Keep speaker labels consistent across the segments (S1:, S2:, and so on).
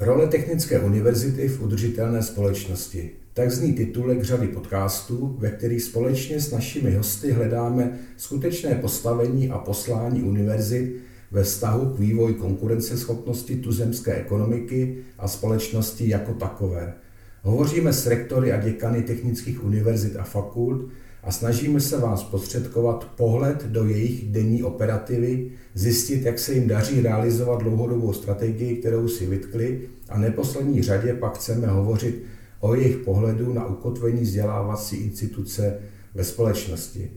S1: Role Technické univerzity v udržitelné společnosti. Tak zní titulek řady podcastů, ve kterých společně s našimi hosty hledáme skutečné postavení a poslání univerzit ve vztahu k vývoji konkurenceschopnosti tuzemské ekonomiky a společnosti jako takové. Hovoříme s rektory a děkany technických univerzit a fakult a snažíme se vám zprostředkovat pohled do jejich denní operativy, zjistit, jak se jim daří realizovat dlouhodobou strategii, kterou si vytkli a neposlední řadě pak chceme hovořit o jejich pohledu na ukotvení vzdělávací instituce ve společnosti.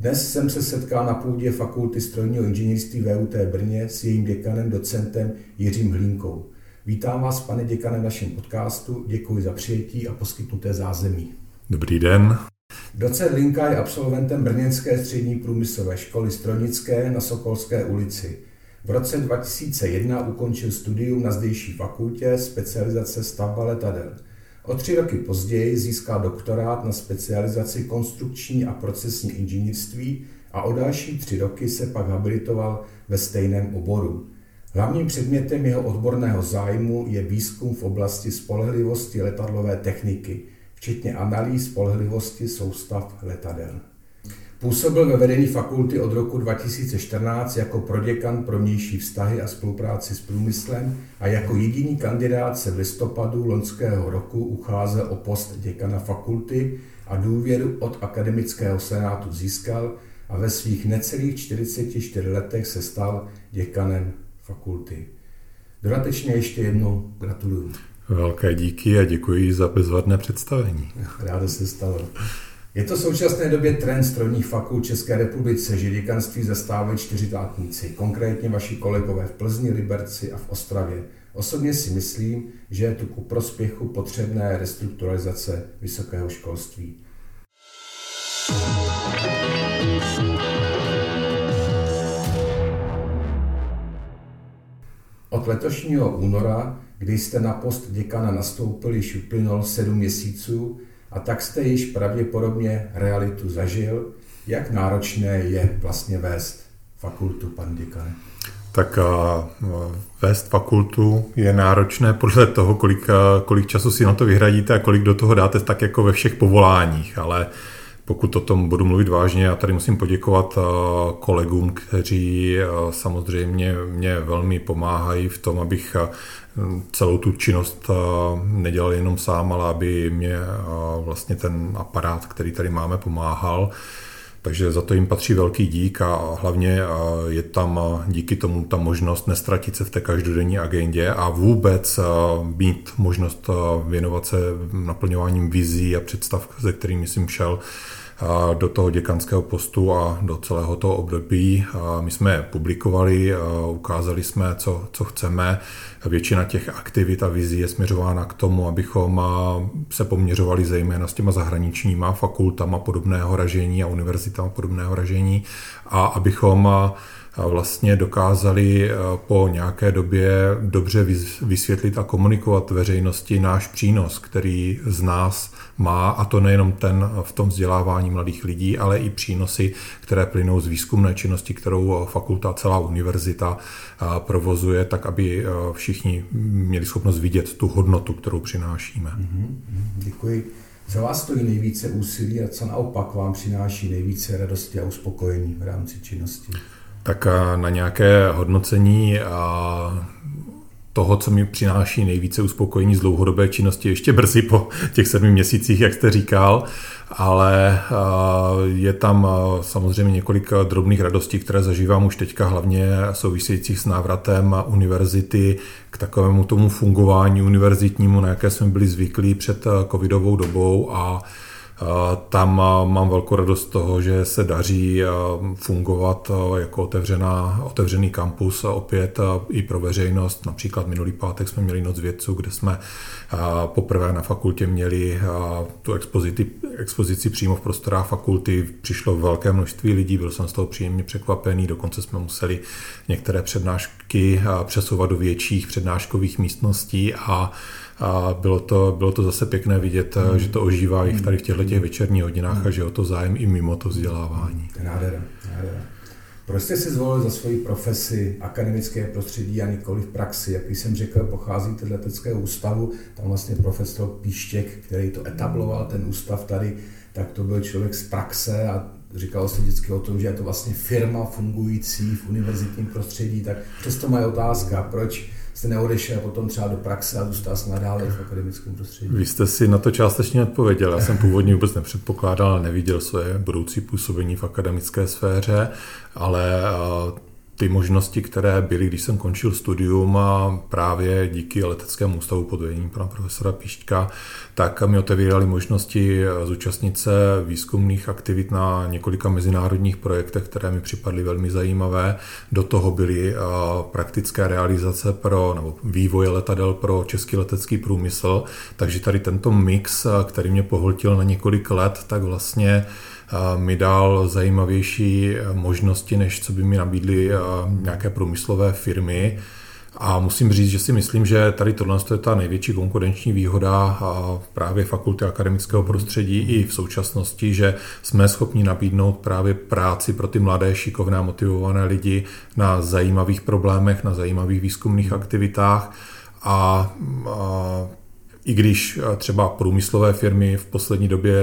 S1: Dnes jsem se setkal na půdě Fakulty strojního inženýrství VUT Brně s jejím děkanem, docentem Jiřím Hlínkou. Vítám vás, pane děkane, v našem podcastu, děkuji za přijetí a poskytnuté zázemí.
S2: Dobrý den.
S1: Docent Linka je absolventem Brněnské střední průmyslové školy strojnické na Sokolské ulici. V roce 2001 ukončil studium na zdejší fakultě specializace stavba letadel. O tři roky později získal doktorát na specializaci konstrukční a procesní inženýrství a o další tři roky se pak habilitoval ve stejném oboru. Hlavním předmětem jeho odborného zájmu je výzkum v oblasti spolehlivosti letadlové techniky, včetně analýz spolehlivosti soustav letadel. Působil ve vedení fakulty od roku 2014 jako proděkan pro vnější vztahy a spolupráci s průmyslem a jako jediný kandidát se v listopadu loňského roku ucházel o post děkana fakulty a důvěru od akademického senátu získal a ve svých necelých 44 letech se stal děkanem fakulty. Dodatečně ještě jednou gratuluju.
S2: Velké díky a děkuji za bezvadné představení.
S1: Ráda se stalo. Je to v současné době trend strojních fakult České republice, že děkanství zastávají čtyřitátníci, konkrétně vaši kolegové v Plzni, Liberci a v Ostravě. Osobně si myslím, že je tu ku prospěchu potřebné restrukturalizace vysokého školství. Od letošního února, kdy jste na post děkana nastoupili, již uplynulo sedm měsíců, a tak jste již pravděpodobně realitu zažil. Jak náročné je vlastně vést fakultu, pan děkane?
S2: Tak vést fakultu je náročné podle toho, kolik, kolik času si na to vyhradíte a kolik do toho dáte, tak jako ve všech povoláních, ale pokud o tom budu mluvit vážně, já tady musím poděkovat kolegům, kteří samozřejmě mě velmi pomáhají v tom, abych celou tu činnost nedělal jenom sám, ale aby mě vlastně ten aparát, který tady máme, pomáhal. Takže za to jim patří velký dík a hlavně je tam díky tomu ta možnost nestratit se v té každodenní agendě a vůbec mít možnost věnovat se naplňováním vizí a představ, ze kterými jsem šel do toho děkanského postu a do celého toho období. My jsme publikovali, ukázali jsme, co, co chceme. Většina těch aktivit a vizí je směřována k tomu, abychom se poměřovali zejména s těma zahraničníma fakultama podobného ražení a univerzitama podobného ražení a abychom vlastně dokázali po nějaké době dobře vysvětlit a komunikovat veřejnosti náš přínos, který z nás má, a to nejenom ten v tom vzdělávání mladých lidí, ale i přínosy, které plynou z výzkumné činnosti, kterou fakulta, celá univerzita provozuje, tak aby všichni měli schopnost vidět tu hodnotu, kterou přinášíme. Mm-hmm,
S1: děkuji. Co vás stojí nejvíce úsilí a co naopak vám přináší nejvíce radosti a uspokojení v rámci činnosti?
S2: Tak na nějaké hodnocení toho, co mi přináší nejvíce uspokojení z dlouhodobé činnosti, ještě brzy po těch sedmi měsících, jak jste říkal, ale je tam samozřejmě několik drobných radostí, které zažívám už teďka, hlavně souvisejících s návratem univerzity k takovému tomu fungování univerzitnímu, na jaké jsme byli zvyklí před covidovou dobou a Tam mám velkou radost z toho, že se daří fungovat jako otevřená, otevřený kampus opět i pro veřejnost. Například minulý pátek jsme měli noc vědců, kde jsme poprvé na fakultě měli tu expozici, expozici přímo v prostorách fakulty. Přišlo velké množství lidí, byl jsem z toho příjemně překvapený, dokonce jsme museli některé přednášky přesouvat do větších přednáškových místností a a bylo to, bylo to zase pěkné vidět, mm. že to ožívá i tady v těchto těch večerních hodinách mm. a že o to zájem i mimo to vzdělávání.
S1: Nádhera, nádhera. Proč jste si zvolili za svoji profesi akademické prostředí a nikoli v praxi? Jak jsem řekl, pocházíte z leteckého ústavu, tam vlastně profesor Píštěk, který to etabloval, ten ústav tady, tak to byl člověk z praxe a říkalo se vždycky o tom, že je to vlastně firma fungující v univerzitním prostředí, tak přesto moje otázka, proč jste neodešel potom třeba do praxe a zůstal jste nadále v akademickém prostředí?
S2: Vy jste si na to částečně odpověděl. Já jsem původně vůbec nepředpokládal neviděl své budoucí působení v akademické sféře, ale ty možnosti, které byly, když jsem končil studium a právě díky leteckému ústavu pod vedením pana profesora Píšťka, tak mi otevíraly možnosti zúčastnit se výzkumných aktivit na několika mezinárodních projektech, které mi připadly velmi zajímavé. Do toho byly praktické realizace pro, nebo vývoje letadel pro český letecký průmysl, takže tady tento mix, který mě pohltil na několik let, tak vlastně mi dal zajímavější možnosti, než co by mi nabídly nějaké průmyslové firmy. A musím říct, že si myslím, že tady tohle je ta největší konkurenční výhoda právě fakulty akademického prostředí i v současnosti, že jsme schopni nabídnout právě práci pro ty mladé, šikovné a motivované lidi na zajímavých problémech, na zajímavých výzkumných aktivitách a, a i když eh, třeba průmyslové firmy v poslední době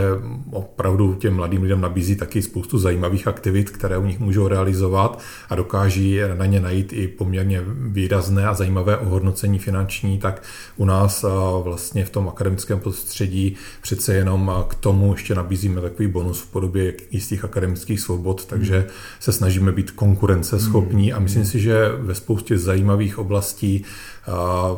S2: opravdu těm mladým lidem nabízí taky spoustu zajímavých aktivit, které u nich můžou realizovat a dokáží na ně najít i poměrně výrazné a zajímavé ohodnocení finanční, tak u nás eh, vlastně v tom akademickém prostředí přece jenom eh, k tomu ještě nabízíme takový bonus v podobě jistých akademických svobod, takže se snažíme být konkurenceschopní a myslím si, že ve spoustě zajímavých oblastí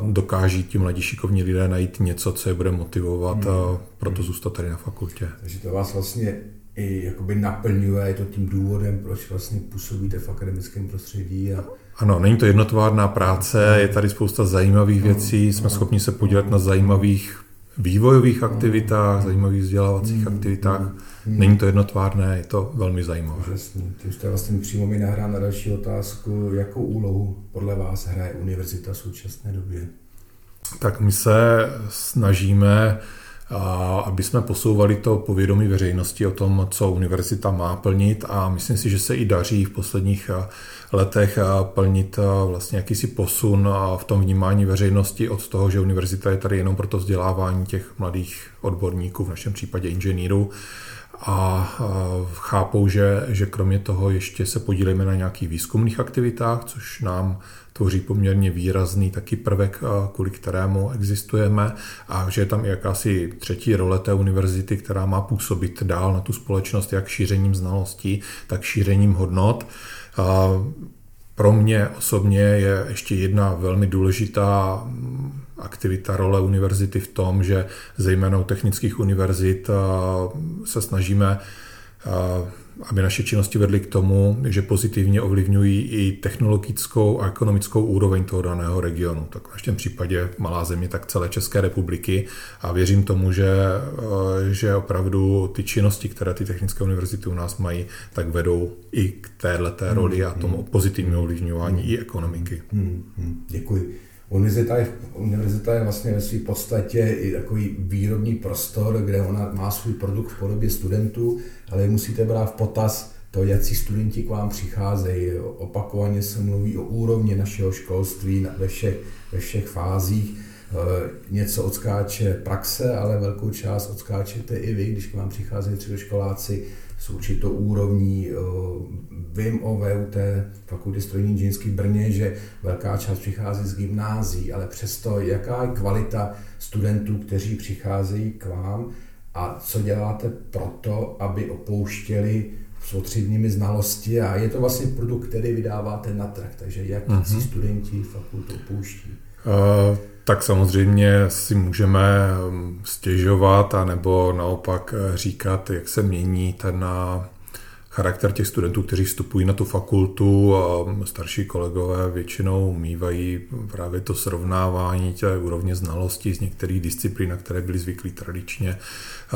S2: dokáží ti mladí šikovní lidé najít něco, co je bude motivovat hmm. a proto zůstat tady na fakultě.
S1: Takže to vás vlastně i jakoby naplňuje, je to tím důvodem, proč vlastně působíte v akademickém prostředí. A...
S2: Ano, není to jednotvárná práce, je tady spousta zajímavých věcí, jsme schopni se podílet na zajímavých vývojových aktivitách, zajímavých vzdělávacích aktivitách. Není to jednotvárné, je to velmi zajímavé.
S1: Úžasný. Ty už vlastně přímo mi nahrá na další otázku. Jakou úlohu podle vás hraje univerzita v současné době?
S2: Tak my se snažíme aby jsme posouvali to povědomí veřejnosti o tom, co univerzita má plnit. A myslím si, že se i daří v posledních letech plnit vlastně jakýsi posun v tom vnímání veřejnosti od toho, že univerzita je tady jenom pro to vzdělávání těch mladých odborníků, v našem případě inženýrů, a chápou, že, že kromě toho ještě se podílíme na nějakých výzkumných aktivitách, což nám tvoří poměrně výrazný taky prvek, kvůli kterému existujeme a že je tam i jakási třetí role té univerzity, která má působit dál na tu společnost jak šířením znalostí, tak šířením hodnot. Pro mě osobně je ještě jedna velmi důležitá aktivita role univerzity v tom, že zejména u technických univerzit se snažíme aby naše činnosti vedly k tomu, že pozitivně ovlivňují i technologickou a ekonomickou úroveň toho daného regionu. Tak v našem případě malá země, tak celé České republiky a věřím tomu, že, že opravdu ty činnosti, které ty technické univerzity u nás mají, tak vedou i k této roli a tomu pozitivnímu ovlivňování i ekonomiky.
S1: Hmm, hmm, děkuji. Univerzita je, univerzita je vlastně ve své podstatě i takový výrobní prostor, kde ona má svůj produkt v podobě studentů, ale musíte brát v potaz to, jaký studenti k vám přicházejí. Opakovaně se mluví o úrovni našeho školství ve všech, ve všech fázích. E, něco odskáče praxe, ale velkou část odskáčete i vy, když k vám přicházejí středoškoláci s určitou úrovní. Eh, vím o VUT, fakulty strojní inženýrský v Brně, že velká část přichází z gymnází, ale přesto jaká je kvalita studentů, kteří přicházejí k vám a co děláte proto, aby opouštěli spotřebními znalosti a je to vlastně produkt, který vydáváte na trh, takže jak mm-hmm. si studenti fakultu opouští?
S2: Uh Tak samozřejmě si můžeme hm, stěžovat, anebo naopak říkat, jak se mění ten charakter těch studentů, kteří vstupují na tu fakultu a starší kolegové většinou mývají právě to srovnávání té úrovně znalostí z některých disciplín, na které byli zvyklí tradičně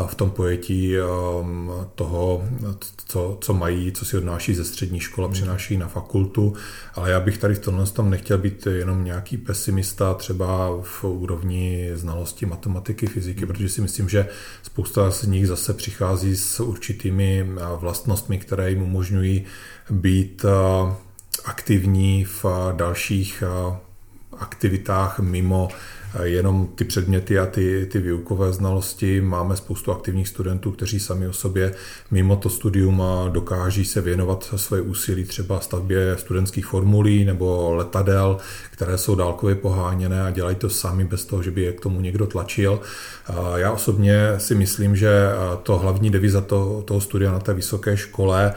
S2: v tom pojetí um, toho, co, co mají, co si odnáší ze střední školy, hmm. přináší na fakultu. Ale já bych tady v tomhle tom nechtěl být jenom nějaký pesimista třeba v úrovni znalosti matematiky, fyziky, protože si myslím, že spousta z nich zase přichází s určitými vlastnostmi, které jim umožňují být aktivní v dalších aktivitách mimo jenom ty předměty a ty, ty výukové znalosti. Máme spoustu aktivních studentů, kteří sami o sobě mimo to studium dokáží se věnovat své úsilí třeba stavbě studentských formulí nebo letadel, které jsou dálkově poháněné a dělají to sami bez toho, že by je k tomu někdo tlačil. Já osobně si myslím, že to hlavní deviza toho, toho studia na té vysoké škole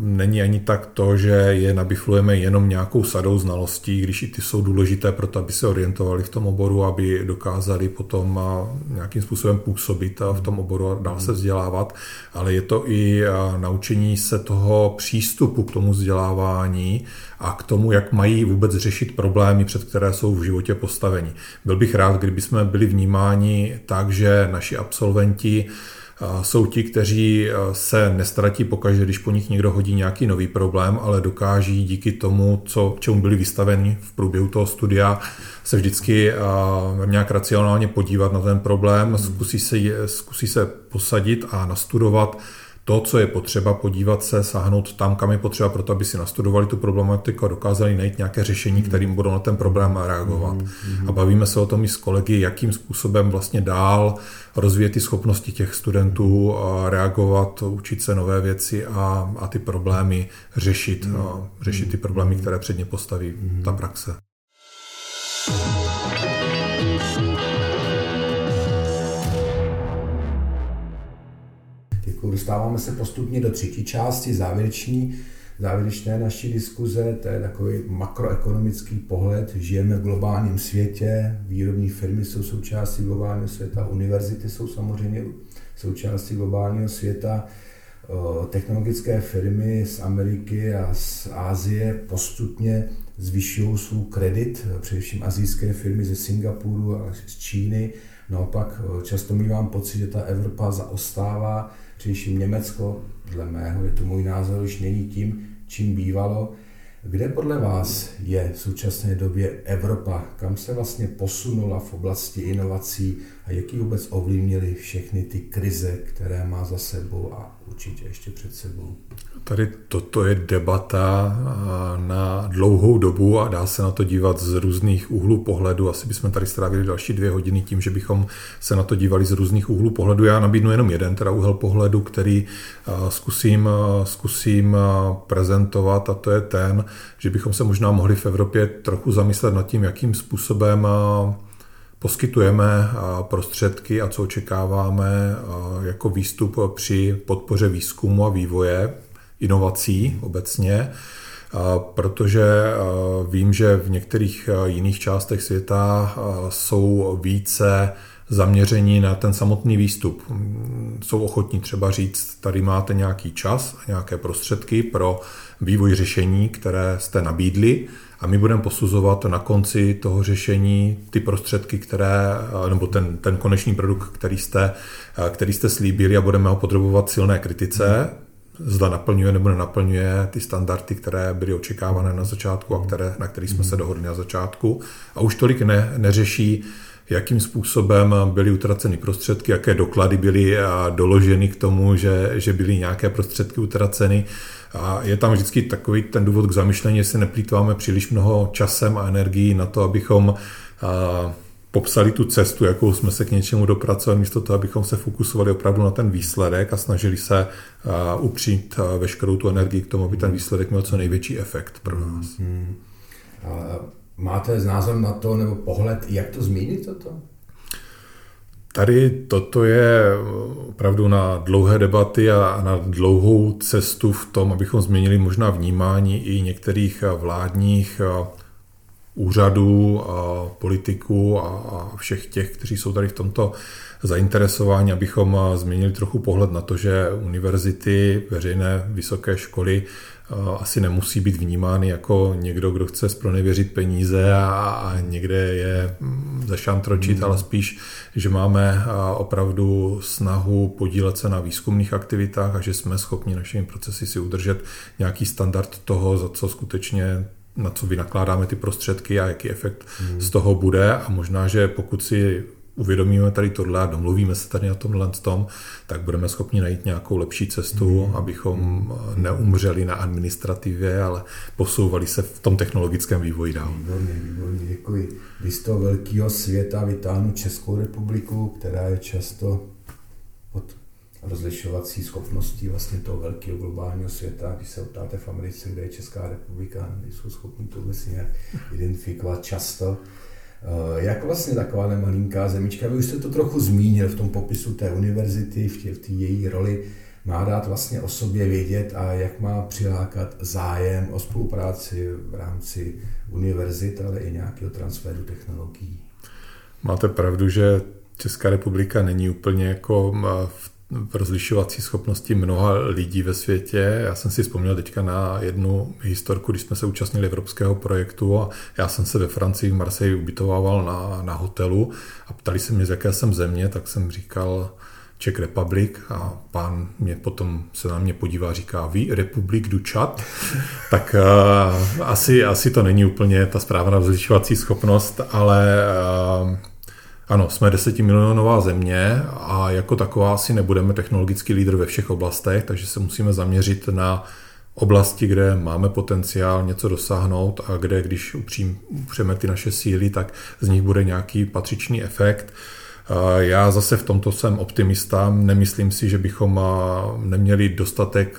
S2: Není ani tak to, že je nabiflujeme jenom nějakou sadou znalostí, když i ty jsou důležité pro to, aby se orientovali v tom oboru, aby dokázali potom nějakým způsobem působit v tom oboru a dál se vzdělávat, ale je to i naučení se toho přístupu k tomu vzdělávání a k tomu, jak mají vůbec řešit problémy, před které jsou v životě postaveni. Byl bych rád, kdyby jsme byli vnímáni tak, že naši absolventi jsou ti, kteří se nestratí pokaždé, když po nich někdo hodí nějaký nový problém, ale dokáží díky tomu, co, čemu byli vystaveni v průběhu toho studia, se vždycky nějak racionálně podívat na ten problém, hmm. zkusí se, zkusí se posadit a nastudovat to, co je potřeba, podívat se, sáhnout tam, kam je potřeba, proto aby si nastudovali tu problematiku a dokázali najít nějaké řešení, hmm. kterým budou na ten problém reagovat. Mm-hmm. A bavíme se o tom i s kolegy, jakým způsobem vlastně dál rozvíjet ty schopnosti těch studentů, a reagovat, učit se nové věci a, a ty problémy řešit, mm-hmm. a řešit ty problémy, které před ně postaví mm-hmm. ta praxe.
S1: Dostáváme se postupně do třetí části, závěreční, závěrečné naší diskuze, to je takový makroekonomický pohled. Žijeme v globálním světě, výrobní firmy jsou součástí globálního světa, univerzity jsou samozřejmě součástí globálního světa, technologické firmy z Ameriky a z Ázie postupně zvyšují svůj kredit, především azijské firmy ze Singapuru a z Číny. Naopak často mývám pocit, že ta Evropa zaostává především Německo, dle mého, je to můj názor, už není tím, čím bývalo. Kde podle vás je v současné době Evropa? Kam se vlastně posunula v oblasti inovací a jaký vůbec ovlivnili všechny ty krize, které má za sebou a určitě ještě před sebou?
S2: Tady toto je debata na dlouhou dobu a dá se na to dívat z různých úhlů pohledu. Asi bychom tady strávili další dvě hodiny tím, že bychom se na to dívali z různých úhlů pohledu. Já nabídnu jenom jeden teda úhel pohledu, který zkusím, zkusím prezentovat a to je ten, že bychom se možná mohli v Evropě trochu zamyslet nad tím, jakým způsobem poskytujeme prostředky a co očekáváme jako výstup při podpoře výzkumu a vývoje, inovací obecně, protože vím, že v některých jiných částech světa jsou více zaměření na ten samotný výstup. Jsou ochotní třeba říct, tady máte nějaký čas a nějaké prostředky pro vývoj řešení, které jste nabídli a my budeme posuzovat na konci toho řešení ty prostředky, které, nebo ten, ten konečný produkt, který jste, který jste slíbili a budeme ho podrobovat silné kritice, zda naplňuje nebo nenaplňuje ty standardy, které byly očekávané na začátku a které, na kterých jsme se dohodli na začátku. A už tolik ne, neřeší, jakým způsobem byly utraceny prostředky, jaké doklady byly doloženy k tomu, že, že byly nějaké prostředky utraceny. A je tam vždycky takový ten důvod k zamyšlení, jestli neplýtváme příliš mnoho časem a energií na to, abychom popsali tu cestu, jakou jsme se k něčemu dopracovali, místo toho, abychom se fokusovali opravdu na ten výsledek a snažili se upřít veškerou tu energii k tomu, aby ten výsledek měl co největší efekt pro nás. Hmm.
S1: Máte názor na to nebo pohled, jak to změnit toto?
S2: Tady toto je opravdu na dlouhé debaty a na dlouhou cestu v tom, abychom změnili možná vnímání i některých vládních úřadů, a politiků a všech těch, kteří jsou tady v tomto zainteresováni, abychom změnili trochu pohled na to, že univerzity, veřejné vysoké školy asi nemusí být vnímány jako někdo, kdo chce spronevěřit peníze a, a někde je mm, zašantročit, mm. ale spíš, že máme opravdu snahu podílet se na výzkumných aktivitách a že jsme schopni našimi procesy si udržet nějaký standard toho, za co skutečně na co vynakládáme ty prostředky a jaký efekt mm. z toho bude a možná, že pokud si uvědomíme tady tohle a domluvíme se tady na tomhle tom, tak budeme schopni najít nějakou lepší cestu, mm. abychom neumřeli na administrativě, ale posouvali se v tom technologickém vývoji dál.
S1: Výborně, výborně, děkuji. Vy z toho velkého světa vytáhnu Českou republiku, která je často pod rozlišovací schopností vlastně toho velkého globálního světa. Když se optáte v Americe, kde je Česká republika, nejsou schopni to vůbec nějak identifikovat často. Eh, jak vlastně taková malinká zemička, vy už jste to trochu zmínil v tom popisu té univerzity, v té, v té její roli, má dát vlastně o sobě vědět a jak má přilákat zájem o spolupráci v rámci univerzit, ale i nějakého transferu technologií.
S2: Máte pravdu, že Česká republika není úplně jako eh, v v rozlišovací schopnosti mnoha lidí ve světě. Já jsem si vzpomněl teďka na jednu historku, když jsme se účastnili evropského projektu a já jsem se ve Francii v Marseille ubytovával na, na hotelu a ptali se mě, z jaké jsem země, tak jsem říkal Czech Republic a pán mě potom se na mě podívá a říká, vy Republik du Čad, tak uh, asi, asi to není úplně ta správná rozlišovací schopnost, ale uh, ano, jsme desetimilionová země a jako taková asi nebudeme technologický lídr ve všech oblastech, takže se musíme zaměřit na oblasti, kde máme potenciál něco dosáhnout a kde, když upřeme ty naše síly, tak z nich bude nějaký patřičný efekt. Já zase v tomto jsem optimista. Nemyslím si, že bychom neměli dostatek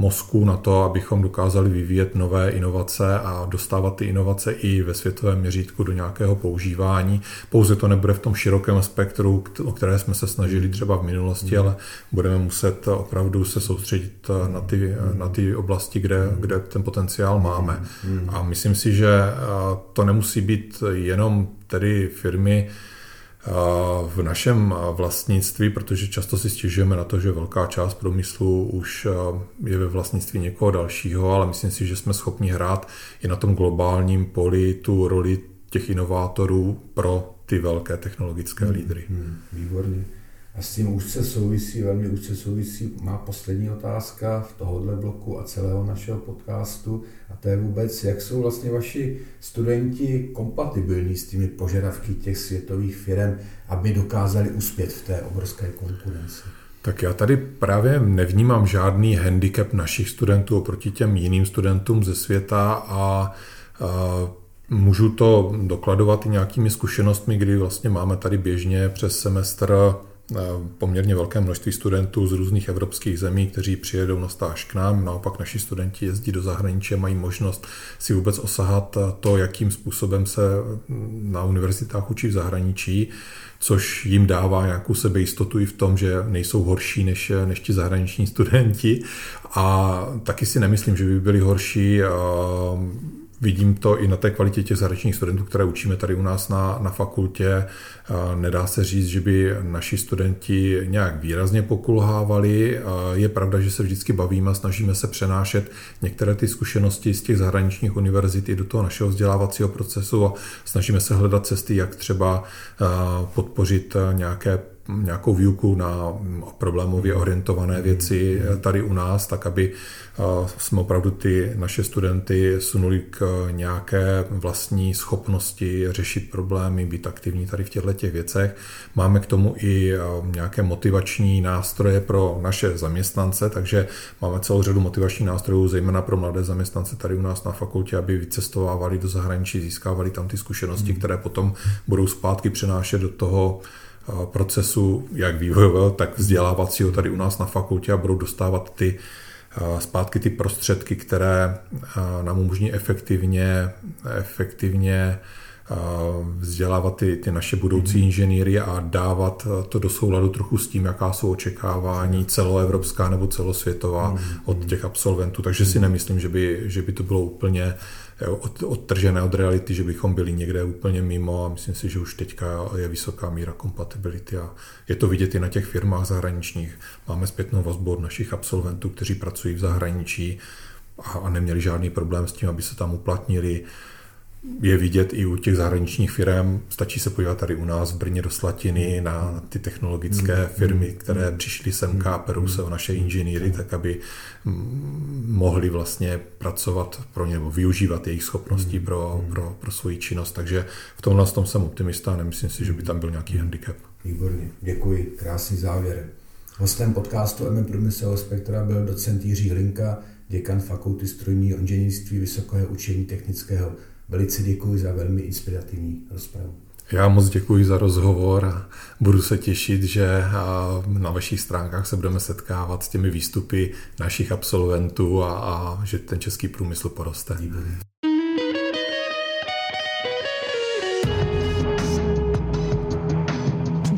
S2: mozku na to, abychom dokázali vyvíjet nové inovace a dostávat ty inovace i ve světovém měřítku do nějakého používání. Pouze to nebude v tom širokém spektru, o které jsme se snažili třeba v minulosti, ale budeme muset opravdu se soustředit na ty, na ty oblasti, kde, kde ten potenciál máme. A myslím si, že to nemusí být jenom tedy firmy, v našem vlastnictví, protože často si stěžujeme na to, že velká část průmyslu už je ve vlastnictví někoho dalšího, ale myslím si, že jsme schopni hrát i na tom globálním poli tu roli těch inovátorů pro ty velké technologické hmm, lídry. Hmm,
S1: výborně. A s tím úzce souvisí, velmi úzce souvisí má poslední otázka v tohohle bloku a celého našeho podcastu a to je vůbec, jak jsou vlastně vaši studenti kompatibilní s těmi požadavky těch světových firm, aby dokázali uspět v té obrovské konkurenci.
S2: Tak já tady právě nevnímám žádný handicap našich studentů oproti těm jiným studentům ze světa a, a můžu to dokladovat i nějakými zkušenostmi, kdy vlastně máme tady běžně přes semestr poměrně velké množství studentů z různých evropských zemí, kteří přijedou na stáž k nám. Naopak naši studenti jezdí do zahraničí a mají možnost si vůbec osahat to, jakým způsobem se na univerzitách učí v zahraničí, což jim dává nějakou sebejistotu i v tom, že nejsou horší než, než ti zahraniční studenti. A taky si nemyslím, že by byli horší Vidím to i na té kvalitě těch zahraničních studentů, které učíme tady u nás na, na fakultě. Nedá se říct, že by naši studenti nějak výrazně pokulhávali. Je pravda, že se vždycky bavíme a snažíme se přenášet některé ty zkušenosti z těch zahraničních univerzit i do toho našeho vzdělávacího procesu a snažíme se hledat cesty, jak třeba podpořit nějaké nějakou výuku na problémově orientované věci tady u nás, tak aby jsme opravdu ty naše studenty sunuli k nějaké vlastní schopnosti řešit problémy, být aktivní tady v těchto těch věcech. Máme k tomu i nějaké motivační nástroje pro naše zaměstnance, takže máme celou řadu motivačních nástrojů, zejména pro mladé zaměstnance tady u nás na fakultě, aby vycestovávali do zahraničí, získávali tam ty zkušenosti, které potom budou zpátky přenášet do toho procesu, jak vývojového, tak vzdělávacího tady u nás na fakultě a budou dostávat ty zpátky ty prostředky, které nám umožní efektivně, efektivně vzdělávat ty, ty naše budoucí mm. inženýry a dávat to do souladu trochu s tím, jaká jsou očekávání celoevropská nebo celosvětová mm. od těch absolventů. Takže si mhm. nemyslím, že by, že by to bylo úplně odtržené od reality, že bychom byli někde úplně mimo a myslím si, že už teďka je vysoká míra kompatibility a je to vidět i na těch firmách zahraničních. Máme zpětnou vazbu od našich absolventů, kteří pracují v zahraničí a neměli žádný problém s tím, aby se tam uplatnili je vidět i u těch zahraničních firm. Stačí se podívat tady u nás v Brně do Slatiny na ty technologické hmm. firmy, hmm. které přišly sem a perou se o naše inženýry, tak aby mm, mohli vlastně pracovat pro ně, nebo využívat jejich schopností hmm. pro, pro, pro svoji činnost. Takže v tomhle tom jsem optimista a nemyslím si, že by tam byl nějaký handicap.
S1: Výborně, děkuji, krásný závěr. Hostem podcastu MM Průmyslového spektra byl docent Jiří Hlinka, děkan Fakulty strojního inženýrství Vysokého učení technického Velice děkuji za velmi inspirativní rozpravu.
S2: Já moc děkuji za rozhovor a budu se těšit, že na vašich stránkách se budeme setkávat s těmi výstupy našich absolventů a, a že ten český průmysl poroste. Výborně.